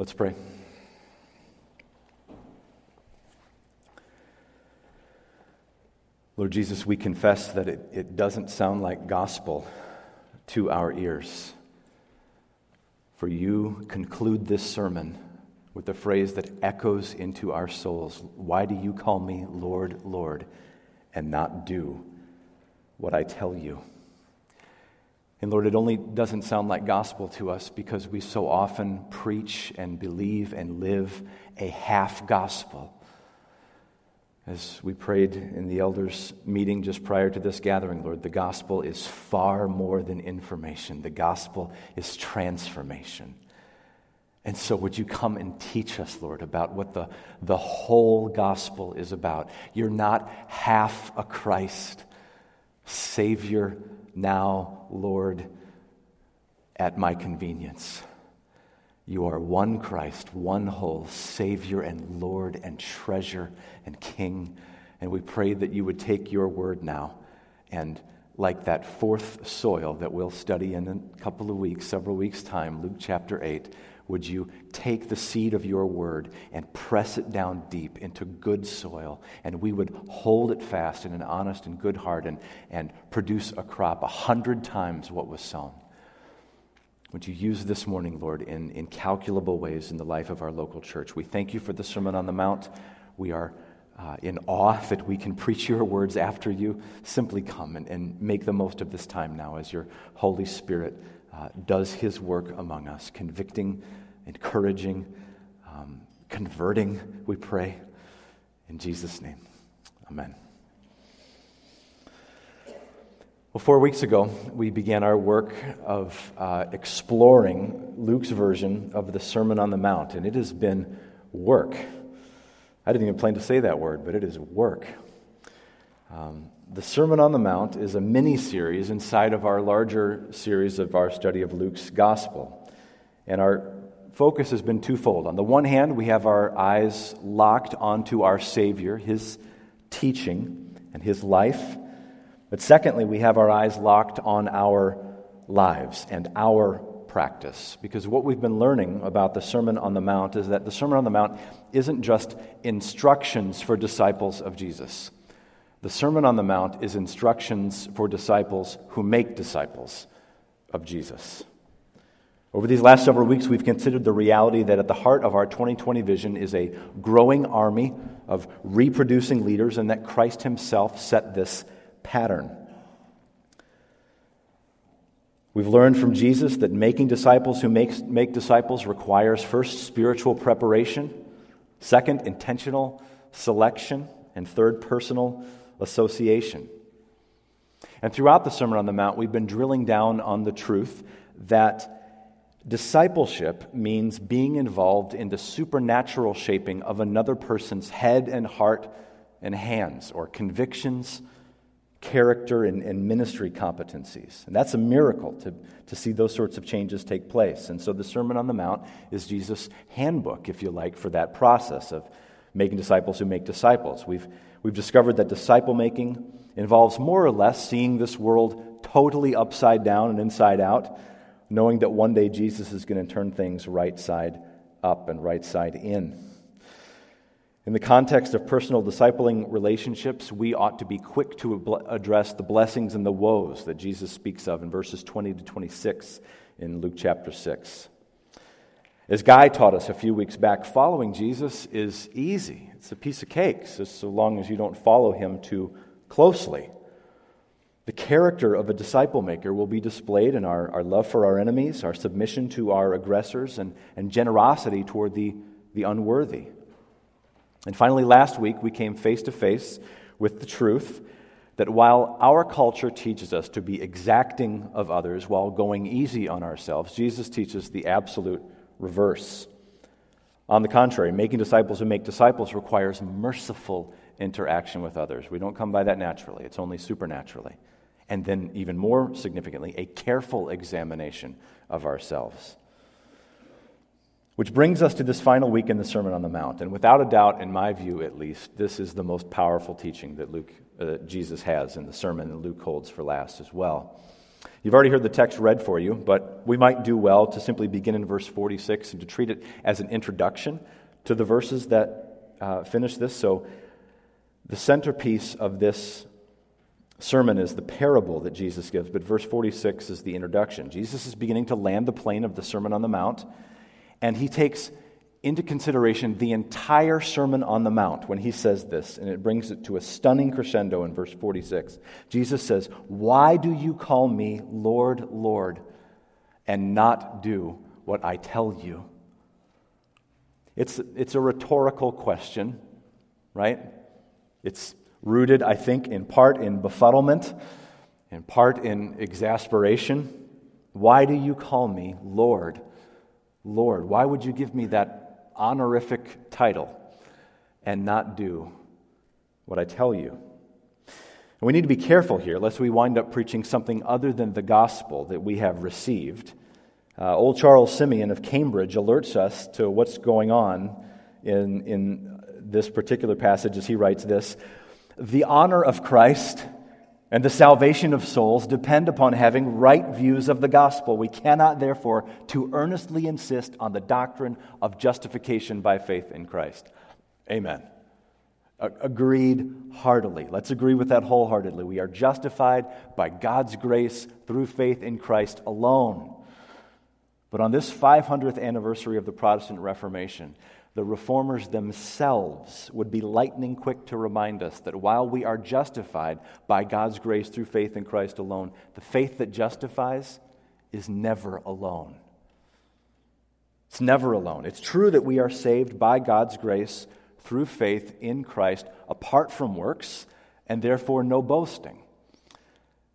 Let's pray. Lord Jesus, we confess that it, it doesn't sound like gospel to our ears. For you conclude this sermon with a phrase that echoes into our souls Why do you call me Lord, Lord, and not do what I tell you? And Lord, it only doesn't sound like gospel to us because we so often preach and believe and live a half gospel. As we prayed in the elders' meeting just prior to this gathering, Lord, the gospel is far more than information, the gospel is transformation. And so, would you come and teach us, Lord, about what the, the whole gospel is about? You're not half a Christ, Savior, now, Lord, at my convenience. You are one Christ, one whole Savior and Lord and treasure and King. And we pray that you would take your word now and, like that fourth soil that we'll study in a couple of weeks, several weeks' time, Luke chapter 8, would you take the seed of your word and press it down deep into good soil, and we would hold it fast in an honest and good heart and, and produce a crop a hundred times what was sown? Would you use this morning, Lord, in incalculable ways in the life of our local church? We thank you for the Sermon on the Mount. We are uh, in awe that we can preach your words after you. Simply come and, and make the most of this time now as your Holy Spirit uh, does his work among us, convicting, encouraging, um, converting, we pray. In Jesus' name, amen. Well, four weeks ago, we began our work of uh, exploring Luke's version of the Sermon on the Mount, and it has been work. I didn't even plan to say that word, but it is work. Um, the Sermon on the Mount is a mini series inside of our larger series of our study of Luke's Gospel. And our focus has been twofold. On the one hand, we have our eyes locked onto our Savior, His teaching, and His life. But secondly, we have our eyes locked on our lives and our practice. Because what we've been learning about the Sermon on the Mount is that the Sermon on the Mount isn't just instructions for disciples of Jesus. The Sermon on the Mount is instructions for disciples who make disciples of Jesus. Over these last several weeks, we've considered the reality that at the heart of our 2020 vision is a growing army of reproducing leaders, and that Christ Himself set this pattern. We've learned from Jesus that making disciples who make, make disciples requires first spiritual preparation, second, intentional selection, and third, personal association. And throughout the Sermon on the Mount, we've been drilling down on the truth that discipleship means being involved in the supernatural shaping of another person's head and heart and hands, or convictions character and, and, ministry competencies. And that's a miracle to, to see those sorts of changes take place. And so the Sermon on the Mount is Jesus' handbook, if you like, for that process of making disciples who make disciples. We've, we've discovered that disciple making involves more or less seeing this world totally upside down and inside out, knowing that one day Jesus is going to turn things right side up and right side in. In the context of personal discipling relationships, we ought to be quick to address the blessings and the woes that Jesus speaks of in verses 20 to 26 in Luke chapter 6. As Guy taught us a few weeks back, following Jesus is easy. It's a piece of cake, so, long as you don't follow him too closely. The character of a disciple maker will be displayed in our, our love for our enemies, our submission to our aggressors, and, and generosity toward the, the unworthy. And finally, last week, we came face to face with the truth that while our culture teaches us to be exacting of others while going easy on ourselves, Jesus teaches the absolute reverse. On the contrary, making disciples who make disciples requires merciful interaction with others. We don't come by that naturally, it's only supernaturally. And then, even more significantly, a careful examination of ourselves. Which brings us to this final week in the Sermon on the Mount. And without a doubt, in my view at least, this is the most powerful teaching that Luke, uh, Jesus has in the sermon, and Luke holds for last as well. You've already heard the text read for you, but we might do well to simply begin in verse 46 and to treat it as an introduction to the verses that uh, finish this. So, the centerpiece of this sermon is the parable that Jesus gives, but verse 46 is the introduction. Jesus is beginning to land the plane of the Sermon on the Mount, and he takes into consideration the entire Sermon on the Mount when he says this, and it brings it to a stunning crescendo in verse 46. Jesus says, Why do you call me Lord, Lord, and not do what I tell you? It's, it's a rhetorical question, right? It's rooted, I think, in part in befuddlement, in part in exasperation. Why do you call me Lord, Lord? Why would you give me that honorific title and not do what I tell you? And we need to be careful here, lest we wind up preaching something other than the gospel that we have received. Uh, old Charles Simeon of Cambridge alerts us to what's going on in, in this particular passage as he writes this the honor of Christ and the salvation of souls depend upon having right views of the gospel. We cannot, therefore, too earnestly insist on the doctrine of justification by faith in Christ. Amen. Agreed heartily. Let's agree with that wholeheartedly. We are justified by God's grace through faith in Christ alone. But on this 500th anniversary of the Protestant Reformation, the reformers themselves would be lightning quick to remind us that while we are justified by God's grace through faith in Christ alone, the faith that justifies is never alone. It's never alone. It's true that we are saved by God's grace through faith in Christ apart from works, and therefore no boasting.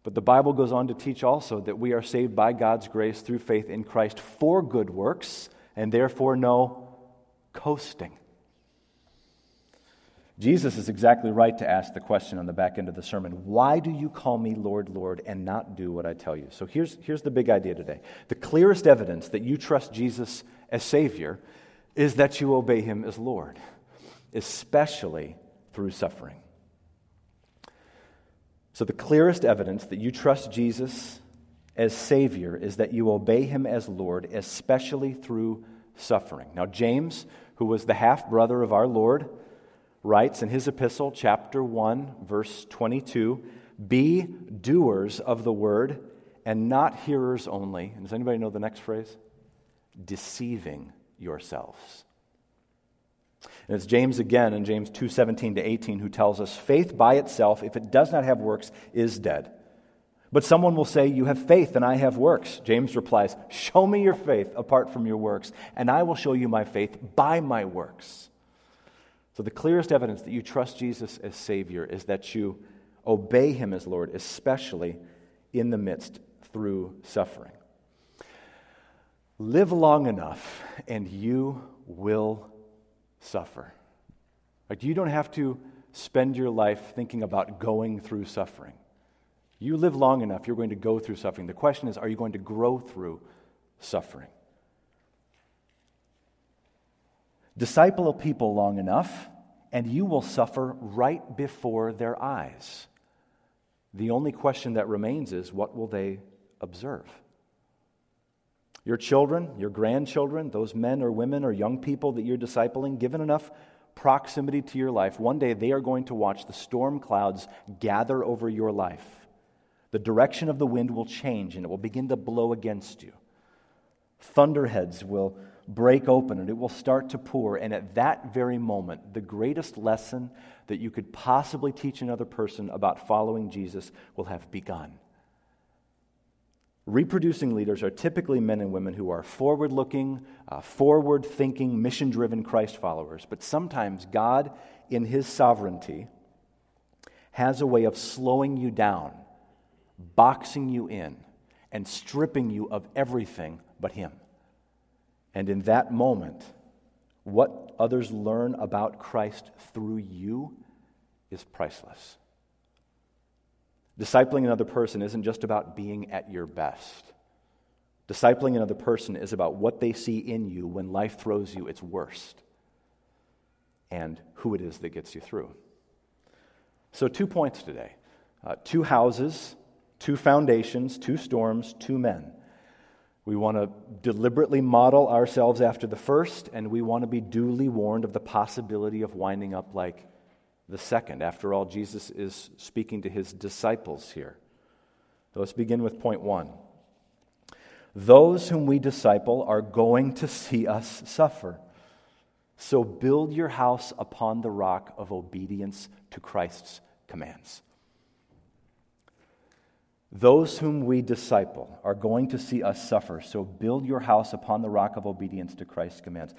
But the Bible goes on to teach also that we are saved by God's grace through faith in Christ for good works, and therefore no coasting. Jesus is exactly right to ask the question on the back end of the sermon Why do you call me Lord, Lord, and not do what I tell you? So here's, here's the big idea today. The clearest evidence that you trust Jesus as Savior is that you obey Him as Lord, especially through suffering. So the clearest evidence that you trust Jesus as Savior is that you obey Him as Lord, especially through suffering. Now, James who was the half brother of our Lord, writes in his epistle, chapter 1, verse 22 Be doers of the word and not hearers only. And does anybody know the next phrase? Deceiving yourselves. And it's James again in James 2:17 to 18 who tells us faith by itself if it does not have works is dead. But someone will say, You have faith and I have works. James replies, Show me your faith apart from your works, and I will show you my faith by my works. So, the clearest evidence that you trust Jesus as Savior is that you obey Him as Lord, especially in the midst through suffering. Live long enough, and you will suffer. Like, you don't have to spend your life thinking about going through suffering. You live long enough, you're going to go through suffering. The question is, are you going to grow through suffering? Disciple a people long enough, and you will suffer right before their eyes. The only question that remains is, what will they observe? Your children, your grandchildren, those men or women or young people that you're discipling, given enough proximity to your life, one day they are going to watch the storm clouds gather over your life the direction of the wind will change and it will begin to blow against you. Thunderheads will break open and it will start to pour. And at that very moment, the greatest lesson that you could possibly teach another person about following Jesus will have begun. Reproducing leaders are typically men and women who are forward looking, uh, forward thinking, mission driven Christ followers. But sometimes God, in His sovereignty, has a way of slowing you down boxing you in and stripping you of everything but Him. And in that moment, what others learn about Christ through you is priceless. Discipling another person isn't just about being at your best. Discipling another person is about what they see in you when life throws you its worst and who it is that gets you through. So, two points today uh, two houses two foundations, two storms, two men. We want to deliberately model ourselves after the first, and we want to be duly warned of the possibility of winding up like the second. After all, Jesus is speaking to his disciples here. So let's begin with point one. Those whom we disciple are going to see us suffer. So build your house upon the rock of obedience to Christ's commands. Those whom we disciple are going to see us suffer. So build your house upon the rock of obedience to Christ's commands.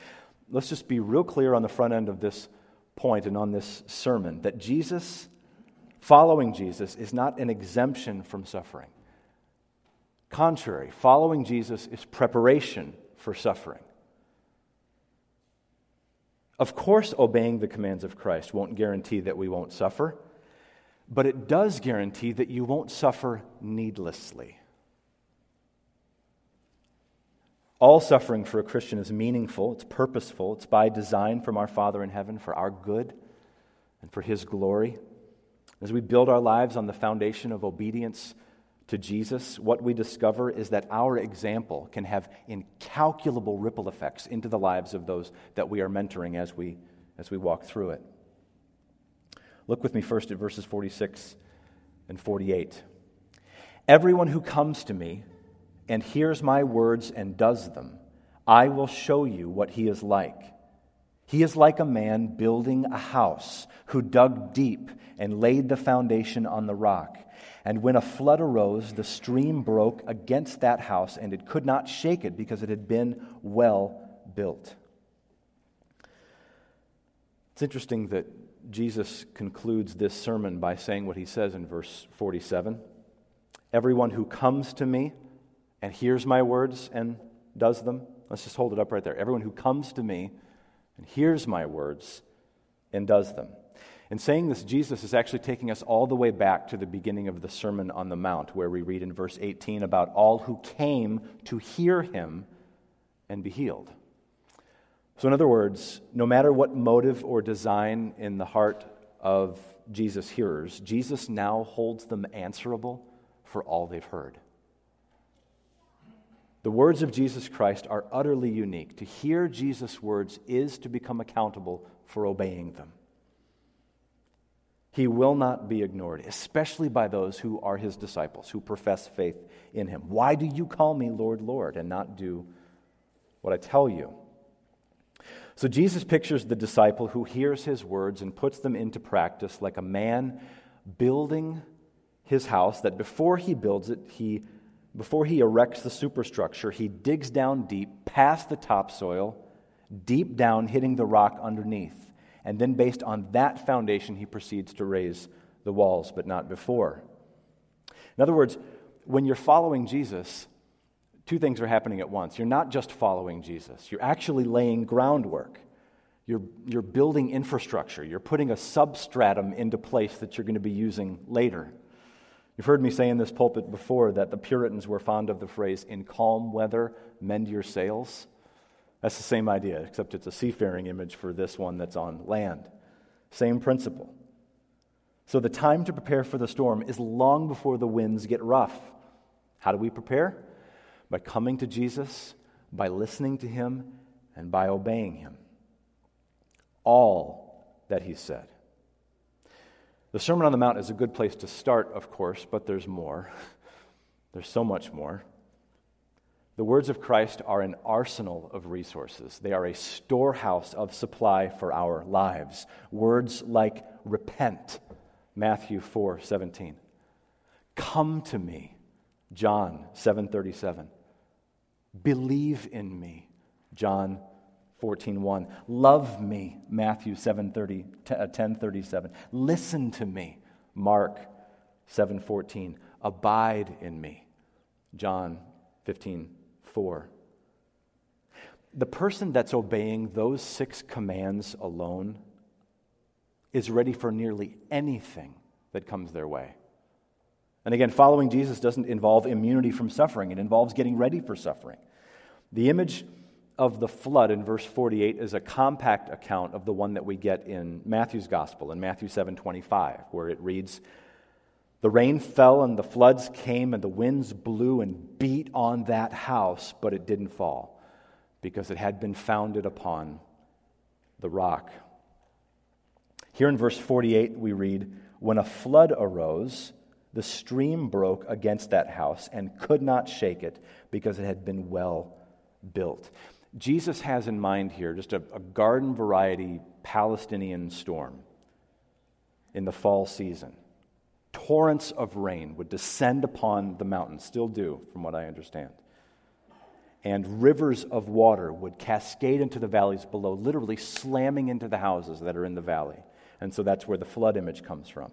Let's just be real clear on the front end of this point and on this sermon that Jesus, following Jesus, is not an exemption from suffering. Contrary, following Jesus is preparation for suffering. Of course, obeying the commands of Christ won't guarantee that we won't suffer, but it does guarantee that you won't suffer needlessly. All suffering for a Christian is meaningful, it's purposeful, it's by design from our Father in heaven for our good and for His glory. As we build our lives on the foundation of obedience to Jesus, what we discover is that our example can have incalculable ripple effects into the lives of those that we are mentoring as we, as we walk through it. Look with me first at verses 46 and 48. Everyone who comes to me and hears my words and does them, I will show you what he is like. He is like a man building a house who dug deep and laid the foundation on the rock. And when a flood arose, the stream broke against that house, and it could not shake it because it had been well built. It's interesting that Jesus concludes this sermon by saying what he says in verse 47 Everyone who comes to me and hears my words and does them, let's just hold it up right there. Everyone who comes to me and hears my words and does them. In saying this, Jesus is actually taking us all the way back to the beginning of the Sermon on the Mount, where we read in verse 18 about all who came to hear him and be healed. So, in other words, no matter what motive or design in the heart of Jesus' hearers, Jesus now holds them answerable for all they've heard. The words of Jesus Christ are utterly unique. To hear Jesus' words is to become accountable for obeying them. He will not be ignored, especially by those who are his disciples, who profess faith in him. Why do you call me Lord, Lord, and not do what I tell you? So Jesus pictures the disciple who hears his words and puts them into practice like a man building his house that before he builds it, he before he erects the superstructure, he digs down deep past the topsoil, deep down hitting the rock underneath. And then, based on that foundation, he proceeds to raise the walls, but not before. In other words, when you're following Jesus, two things are happening at once. You're not just following Jesus, you're actually laying groundwork. You're, you're building infrastructure. You're putting a substratum into place that you're going to be using later. You've heard me say in this pulpit before that the Puritans were fond of the phrase, in calm weather, mend your sails. That's the same idea, except it's a seafaring image for this one that's on land. Same principle. So the time to prepare for the storm is long before the winds get rough. How do we prepare? By coming to Jesus, by listening to him, and by obeying him. All that he said. The Sermon on the Mount is a good place to start, of course, but there's more. There's so much more. The words of Christ are an arsenal of resources. They are a storehouse of supply for our lives. Words like repent, Matthew 4 17. Come to me, John 7 37. Believe in me, John 14 1. Love me, Matthew 7 30, uh, 10 37. Listen to me, Mark 7 14. Abide in me, John 15 4. The person that's obeying those six commands alone is ready for nearly anything that comes their way. And again, following Jesus doesn't involve immunity from suffering, it involves getting ready for suffering. The image of the flood in verse 48 is a compact account of the one that we get in Matthew's gospel in Matthew 7:25 where it reads The rain fell and the floods came and the winds blew and beat on that house, but it didn't fall because it had been founded upon the rock. Here in verse 48, we read When a flood arose, the stream broke against that house and could not shake it because it had been well built. Jesus has in mind here just a, a garden variety Palestinian storm in the fall season. Torrents of rain would descend upon the mountains, still do, from what I understand. And rivers of water would cascade into the valleys below, literally slamming into the houses that are in the valley. And so that's where the flood image comes from.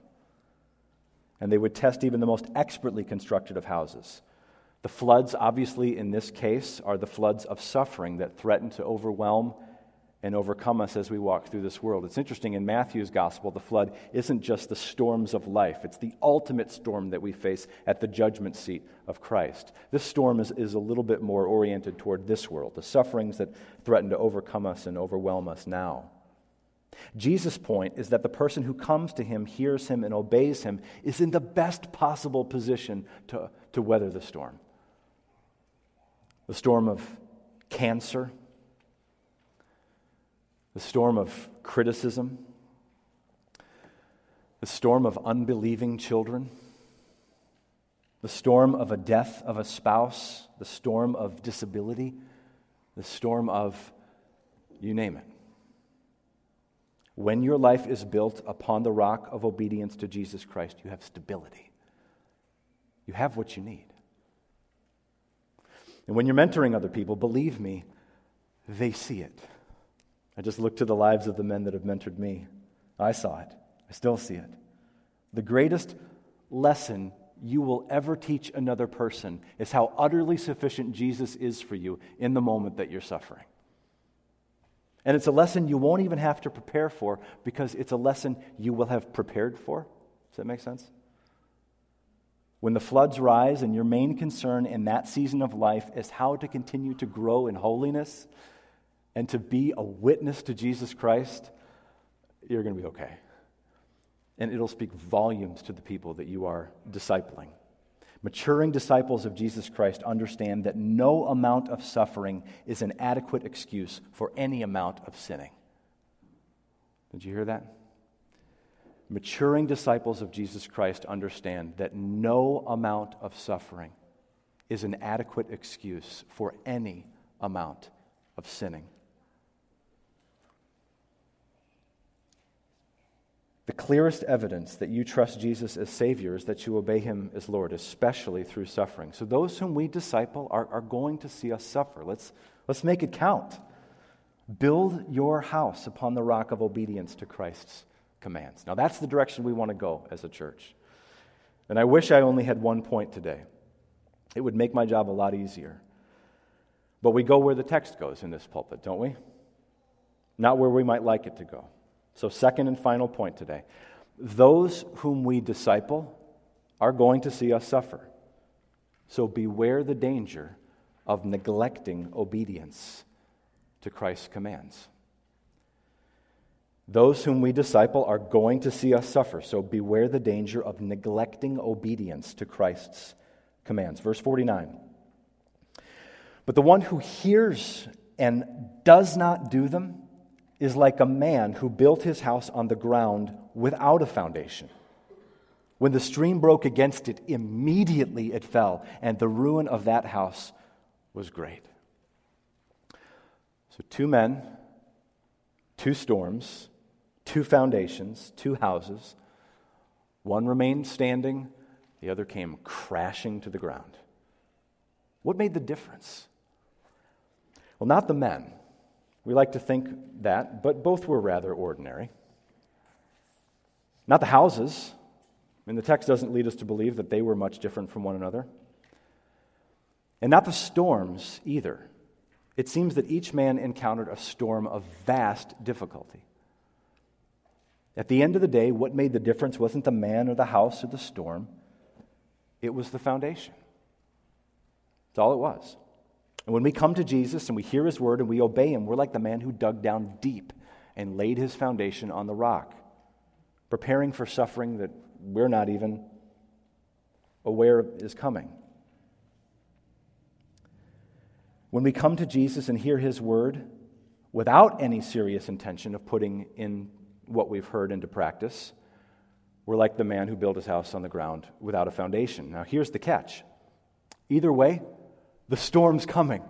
And they would test even the most expertly constructed of houses. The floods, obviously, in this case, are the floods of suffering that threaten to overwhelm and overcome us as we walk through this world. It's interesting, in Matthew's gospel, the flood isn't just the storms of life, it's the ultimate storm that we face at the judgment seat of Christ. This storm is, is a little bit more oriented toward this world, the sufferings that threaten to overcome us and overwhelm us now. Jesus' point is that the person who comes to him, hears him, and obeys him is in the best possible position to, to weather the storm. The storm of cancer, the storm of criticism, the storm of unbelieving children, the storm of a death of a spouse, the storm of disability, the storm of you name it. When your life is built upon the rock of obedience to Jesus Christ, you have stability. You have what you need. And when you're mentoring other people, believe me, they see it. I just look to the lives of the men that have mentored me. I saw it. I still see it. The greatest lesson you will ever teach another person is how utterly sufficient Jesus is for you in the moment that you're suffering. And it's a lesson you won't even have to prepare for because it's a lesson you will have prepared for. Does that make sense? When the floods rise and your main concern in that season of life is how to continue to grow in holiness and to be a witness to Jesus Christ, you're going to be okay. And it'll speak volumes to the people that you are discipling. Maturing disciples of Jesus Christ understand that no amount of suffering is an adequate excuse for any amount of sinning. Did you hear that? Maturing disciples of Jesus Christ understand that no amount of suffering is an adequate excuse for any amount of sinning. The clearest evidence that you trust Jesus as Savior is that you obey Him as Lord, especially through suffering. So, those whom we disciple are, are going to see us suffer. Let's, let's make it count. Build your house upon the rock of obedience to Christ's commands. Now, that's the direction we want to go as a church. And I wish I only had one point today. It would make my job a lot easier. But we go where the text goes in this pulpit, don't we? Not where we might like it to go. So, second and final point today those whom we disciple are going to see us suffer. So, beware the danger of neglecting obedience to Christ's commands. Those whom we disciple are going to see us suffer, so beware the danger of neglecting obedience to Christ's commands. Verse 49. But the one who hears and does not do them is like a man who built his house on the ground without a foundation. When the stream broke against it, immediately it fell, and the ruin of that house was great. So, two men, two storms, two foundations, two houses. One remained standing, the other came crashing to the ground. What made the difference? Well, not the men. We like to think that, but both were rather ordinary. Not the houses. I mean, the text doesn't lead us to believe that they were much different from one another. And not the storms either. It seems that each man encountered a storm of vast difficulty. At the end of the day, what made the difference wasn't the man or the house or the storm, it was the foundation. That's all it was. And when we come to Jesus and we hear his word and we obey him, we're like the man who dug down deep and laid his foundation on the rock, preparing for suffering that we're not even aware is coming. When we come to Jesus and hear his word without any serious intention of putting in what we've heard into practice, we're like the man who built his house on the ground without a foundation. Now, here's the catch either way, the storm's coming.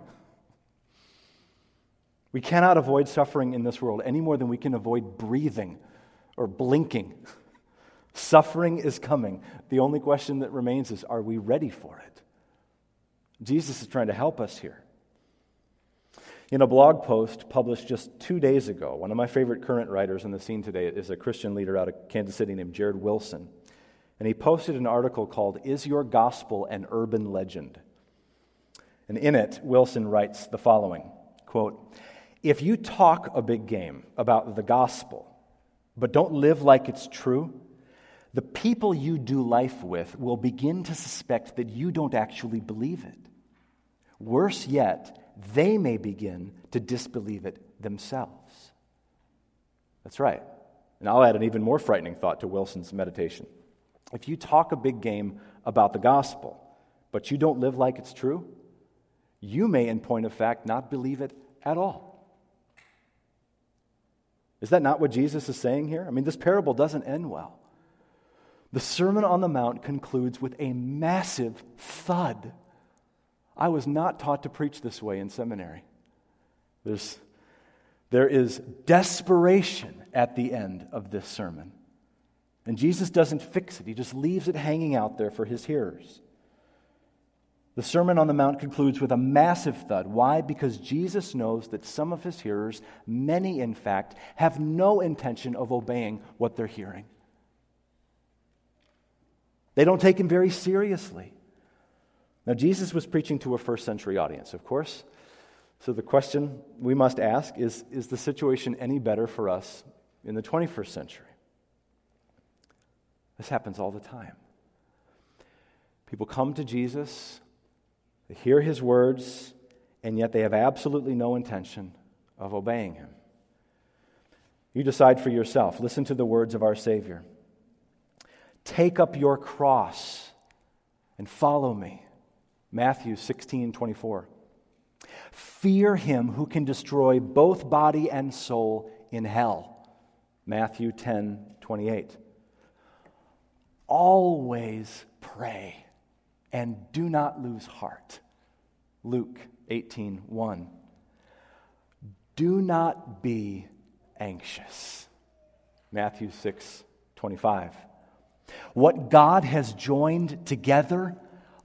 We cannot avoid suffering in this world any more than we can avoid breathing or blinking. Suffering is coming. The only question that remains is are we ready for it? Jesus is trying to help us here. In a blog post published just two days ago, one of my favorite current writers on the scene today is a Christian leader out of Kansas City named Jared Wilson. And he posted an article called Is Your Gospel an Urban Legend? And in it, Wilson writes the following quote, If you talk a big game about the gospel, but don't live like it's true, the people you do life with will begin to suspect that you don't actually believe it. Worse yet, they may begin to disbelieve it themselves. That's right. And I'll add an even more frightening thought to Wilson's meditation. If you talk a big game about the gospel, but you don't live like it's true, you may, in point of fact, not believe it at all. Is that not what Jesus is saying here? I mean, this parable doesn't end well. The Sermon on the Mount concludes with a massive thud. I was not taught to preach this way in seminary. There's, there is desperation at the end of this sermon. And Jesus doesn't fix it, he just leaves it hanging out there for his hearers. The Sermon on the Mount concludes with a massive thud. Why? Because Jesus knows that some of his hearers, many in fact, have no intention of obeying what they're hearing. They don't take him very seriously. Now, Jesus was preaching to a first century audience, of course. So the question we must ask is Is the situation any better for us in the 21st century? This happens all the time. People come to Jesus, they hear his words, and yet they have absolutely no intention of obeying him. You decide for yourself. Listen to the words of our Savior Take up your cross and follow me. Matthew 16 24. Fear him who can destroy both body and soul in hell. Matthew 10 28. Always pray and do not lose heart. Luke 18 1. Do not be anxious. Matthew 6:25. What God has joined together,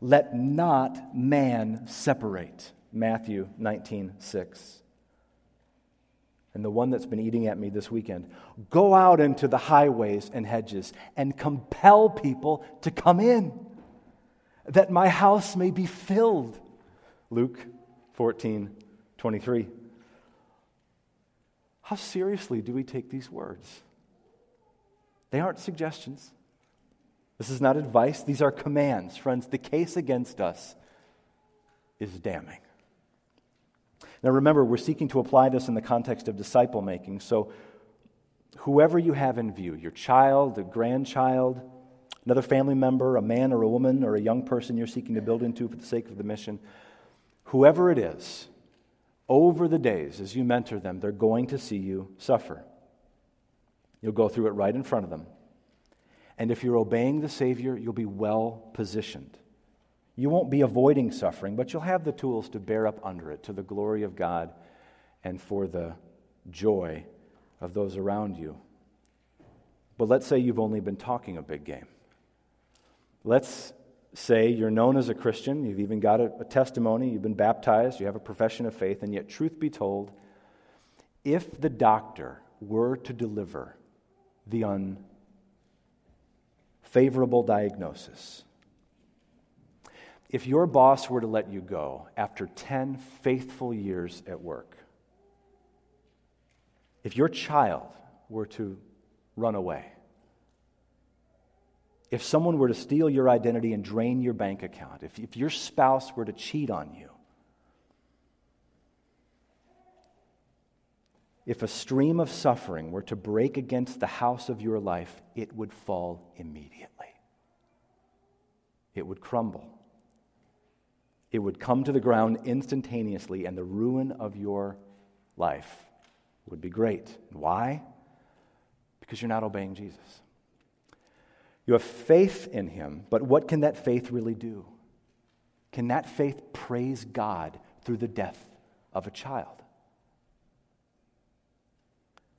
let not man separate. Matthew 19:6. And the one that's been eating at me this weekend go out into the highways and hedges and compel people to come in, that my house may be filled. Luke 14, 23. How seriously do we take these words? They aren't suggestions. This is not advice, these are commands. Friends, the case against us is damning. Now remember, we're seeking to apply this in the context of disciple making. So, whoever you have in view, your child, a grandchild, another family member, a man or a woman, or a young person you're seeking to build into for the sake of the mission, whoever it is, over the days as you mentor them, they're going to see you suffer. You'll go through it right in front of them. And if you're obeying the Savior, you'll be well positioned. You won't be avoiding suffering, but you'll have the tools to bear up under it to the glory of God and for the joy of those around you. But let's say you've only been talking a big game. Let's say you're known as a Christian, you've even got a, a, testimony, you've been baptized, you have a profession of faith, and yet, truth be told, if the doctor were to deliver the unfavorable diagnosis. If your boss were to let you go after 10 faithful years at work, if your child were to run away, if someone were to steal your identity and drain your bank account, if, if your spouse were to cheat on you, if a stream of suffering were to break against the house of your life, it would fall immediately. it would crumble. It would come to the ground instantaneously, and the ruin of your life would be great. Why? Because you're not obeying Jesus. You have faith in him, but what can that faith really do? Can that faith praise God through the death of a child?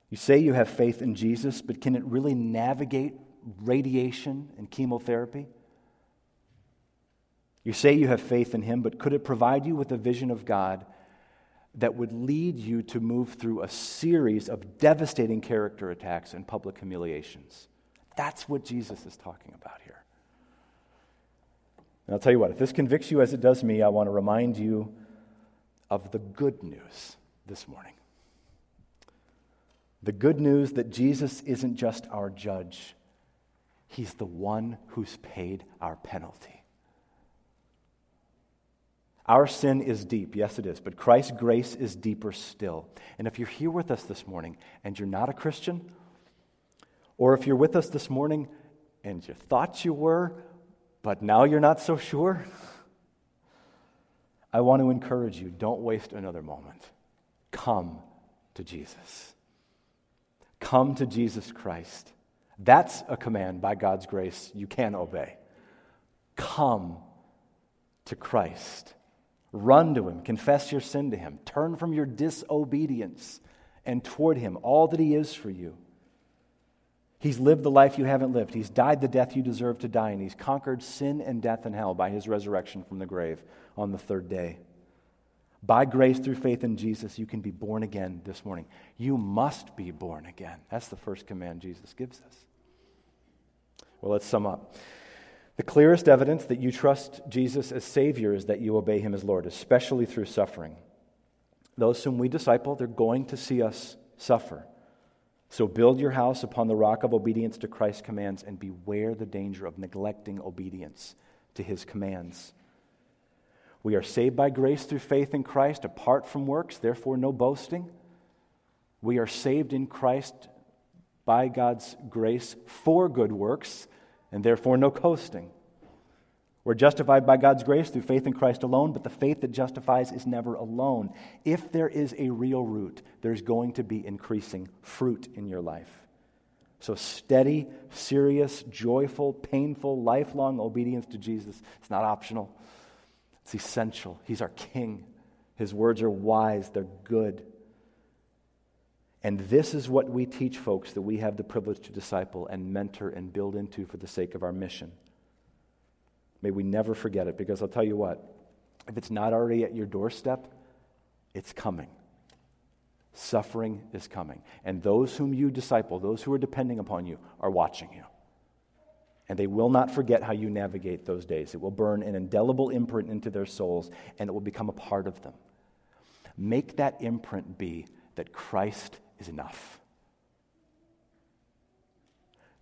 You say you have faith in Jesus, but can it really navigate radiation and chemotherapy? You say you have faith in Him, but could it provide you with a vision of God that would lead you to move through a series of devastating character attacks and public humiliations? That's what Jesus is talking about here. And I'll tell you what, if this convicts you as it does me, I want to remind you of the good news this morning. The good news that Jesus isn't just our judge, He's the one who's paid our penalty. Our sin is deep, yes, it is, but Christ's grace is deeper still. And if you're here with us this morning and you're not a Christian, or if you're with us this morning and you thought you were, but now you're not so sure, I want to encourage you don't waste another moment. Come to Jesus. Come to Jesus Christ. That's a command by God's grace you can obey. Come to Christ. Run to Him. Confess your sin to Him. Turn from your disobedience and toward Him, all that He is for you. He's lived the life you haven't lived. He's died the death you deserve to die, and He's conquered sin and death and hell by His resurrection from the grave on the third day. By grace through faith in Jesus, you can be born again this morning. You must be born again. That's the first command Jesus gives us. Well, let's sum up. The clearest evidence that you trust Jesus as Savior is that you obey Him as Lord, especially through suffering. Those whom we disciple, they're going to see us suffer. So build your house upon the rock of obedience to Christ's commands and beware the danger of neglecting obedience to His commands. We are saved by grace through faith in Christ, apart from works, therefore, no boasting. We are saved in Christ by God's grace for good works, and therefore, no coasting. We're justified by God's grace through faith in Christ alone, but the faith that justifies is never alone. If there is a real root, there's going to be increasing fruit in your life. So, steady, serious, joyful, painful, lifelong obedience to Jesus, it's not optional. It's essential. He's our king. His words are wise, they're good. And this is what we teach folks that we have the privilege to disciple and mentor and build into for the sake of our mission. May we never forget it because I'll tell you what, if it's not already at your doorstep, it's coming. Suffering is coming. And those whom you disciple, those who are depending upon you, are watching you and they will not forget how you navigate those days. It will burn an indelible imprint into their souls, and it will become a part of them. Make that imprint be that Christ is enough.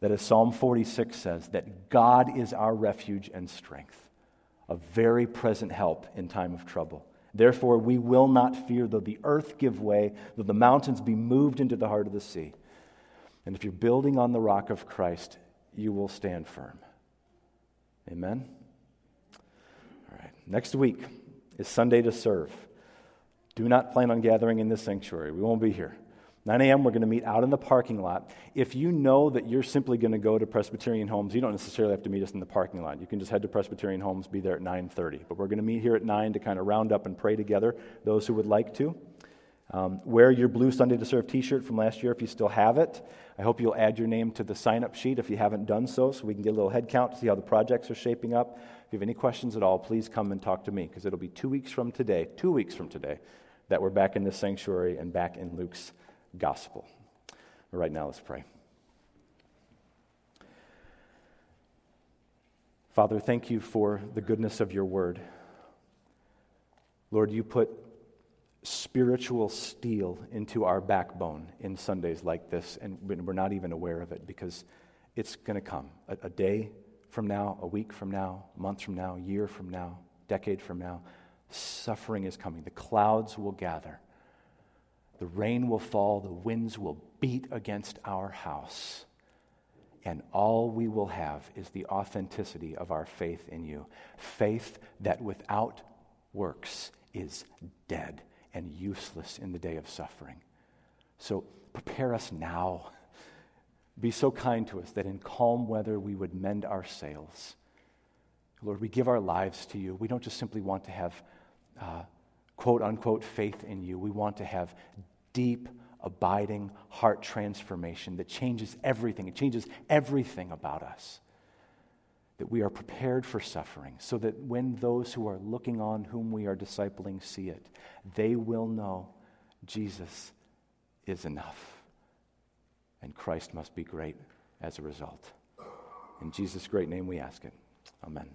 That, as Psalm 46 says, that God is our refuge and strength, a very present help in time of trouble. Therefore, we will not fear though the earth give way, though the mountains be moved into the heart of the sea. And if you're building on the rock of Christ, you will stand firm. Amen? All right. Next week is Sunday to serve. Do not plan on gathering in this sanctuary. We won't be here. 9 a.m., we're going to meet out in the parking lot. If you know that you're simply going to go to Presbyterian Homes, you don't necessarily have to meet us in the parking lot. You can just head to Presbyterian Homes, be there at 9.30. But we're going to meet here at 9 to kind of round up and pray together, those who would like to. Um, wear your blue Sunday to Serve t shirt from last year if you still have it. I hope you'll add your name to the sign up sheet if you haven't done so, so we can get a little head count to see how the projects are shaping up. If you have any questions at all, please come and talk to me because it'll be two weeks from today, two weeks from today, that we're back in this sanctuary and back in Luke's gospel. Right now, let's pray. Father, thank you for the goodness of your word. Lord, you put spiritual steel into our backbone in Sundays like this, and we're not even aware of it because it's going to come a, a, day from now, a week from now, a month from now, a year from now, decade from now. Suffering is coming. The clouds will gather, the rain will fall, the winds will beat against our house. and all we will have is the authenticity of our faith in you. Faith that without works is dead and useless in the day of suffering. So prepare us now. Be so kind to us that in calm weather we would mend our sails. Lord, we give our lives to you. We don't just simply want to have uh, quote unquote faith in you, we want to have deep, abiding heart transformation that changes everything. It changes everything about us. That we are prepared for suffering, so that when those who are looking on whom we are discipling see it, they will know Jesus is enough. And Christ must be great as a result. In Jesus' great name we ask it. Amen.